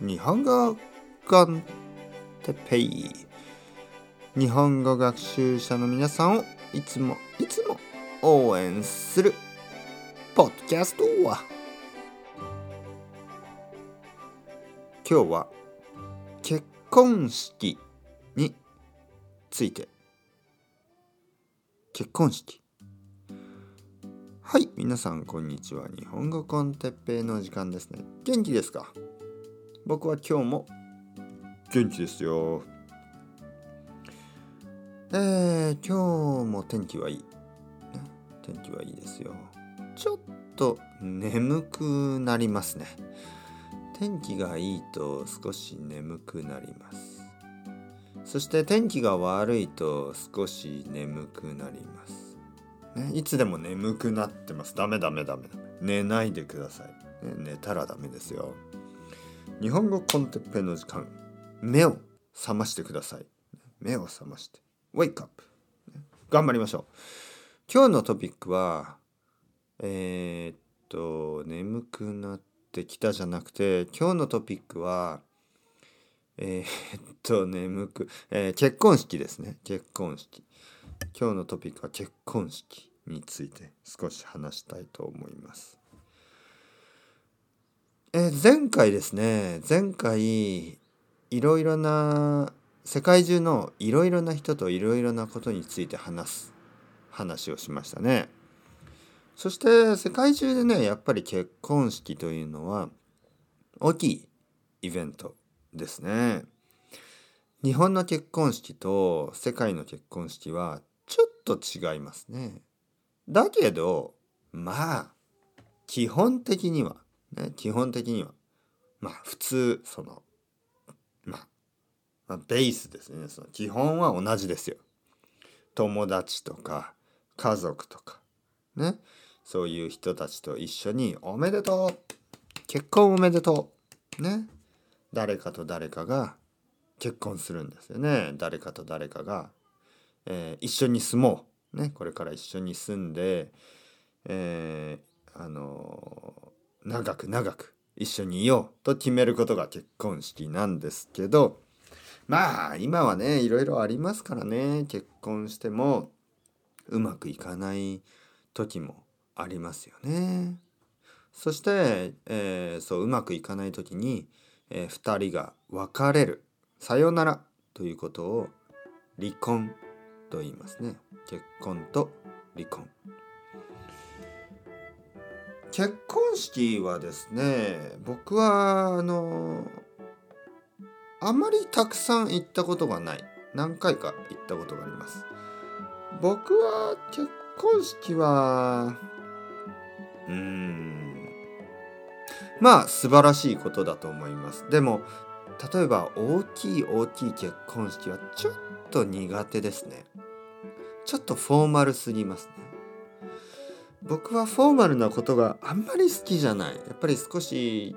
日本語コンテペイ日本語学習者の皆さんをいつもいつも応援するポッドキャストは。今日は結婚式について。結婚式。はい皆さんこんにちは。日本語コンテッペイの時間ですね。元気ですか？僕は今日も。元気ですよ。えー、今日も天気はいい、ね、天気はいいですよ。ちょっと眠くなりますね。天気がいいと少し眠くなります。そして天気が悪いと少し眠くなります、ね、いつでも眠くなってます。ダメダメダメ。寝ないでください、ね、寝たらダメですよ日本語コンテッペの時間目を覚ましてください。目を覚まして。Wake up 頑張りましょう。今日のトピックはえー、っと眠くなってきたじゃなくて今日のトピックはえー、っと眠く、えー、結婚式ですね。結婚式。今日のトピックは結婚式について少し話したいと思います。えー、前回ですね前回いろいろな世界中のいろいろな人といろいろなことについて話す話をしましたね。そして世界中でねやっぱり結婚式というのは大きいイベントですね。日本の結婚式と世界の結婚式はちょっと違いますね。だけどまあ基本的にはね、基本的には。まあ普通そのまあ、まあ、ベースですね。その基本は同じですよ。友達とか家族とかね。そういう人たちと一緒に「おめでとう結婚おめでとう」ね。誰かと誰かが結婚するんですよね。誰かと誰かが、えー、一緒に住もう、ね、これから一緒に住んで、えー、あの長く長く一緒にいようと決めることが結婚式なんですけどまあ今はねいろいろありますからね結婚してもうまくいかない時もありますよね。そして、えー、そううまくいかない時に、えー、2人が別れるさよならということを離婚と言いますね。結婚と離婚。結婚式はですね僕はあのあまりたくさん行ったことがない。何回か行ったことがあります。僕は結婚式はうーんまあ素晴らしいことだと思います。でも例えば大きい大きい結婚式はちょっと苦手ですね。ちょっとフォーマルすぎますね。僕はフォーマルなことがあんまり好きじゃない。やっぱり少し、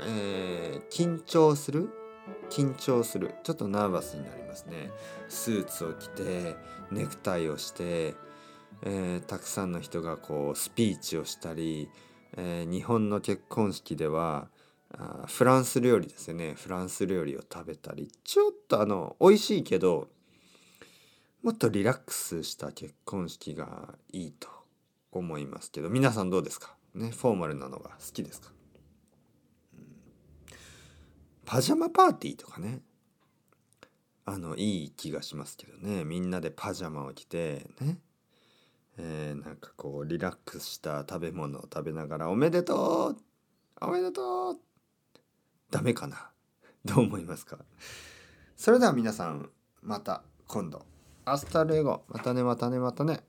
えー、緊張する？緊張する。ちょっとナーバスになりますね。スーツを着てネクタイをして、えー、たくさんの人がこうスピーチをしたり、えー、日本の結婚式ではあフランス料理ですよね。フランス料理を食べたり。ちょっとあの美味しいけどもっとリラックスした結婚式がいいと思いますけど皆さんどうですか？ねフォーマルなのが好きですか、うん、パジャマパーティーとかね。あのいい気がしますけどね。みんなでパジャマを着てね。えー、なんかこうリラックスした食べ物を食べながら「おめでとう！おめでとう!」ダメかな？どう思いますか？それでは皆さんまた今度。 Hasta luego。またねまたねまたね。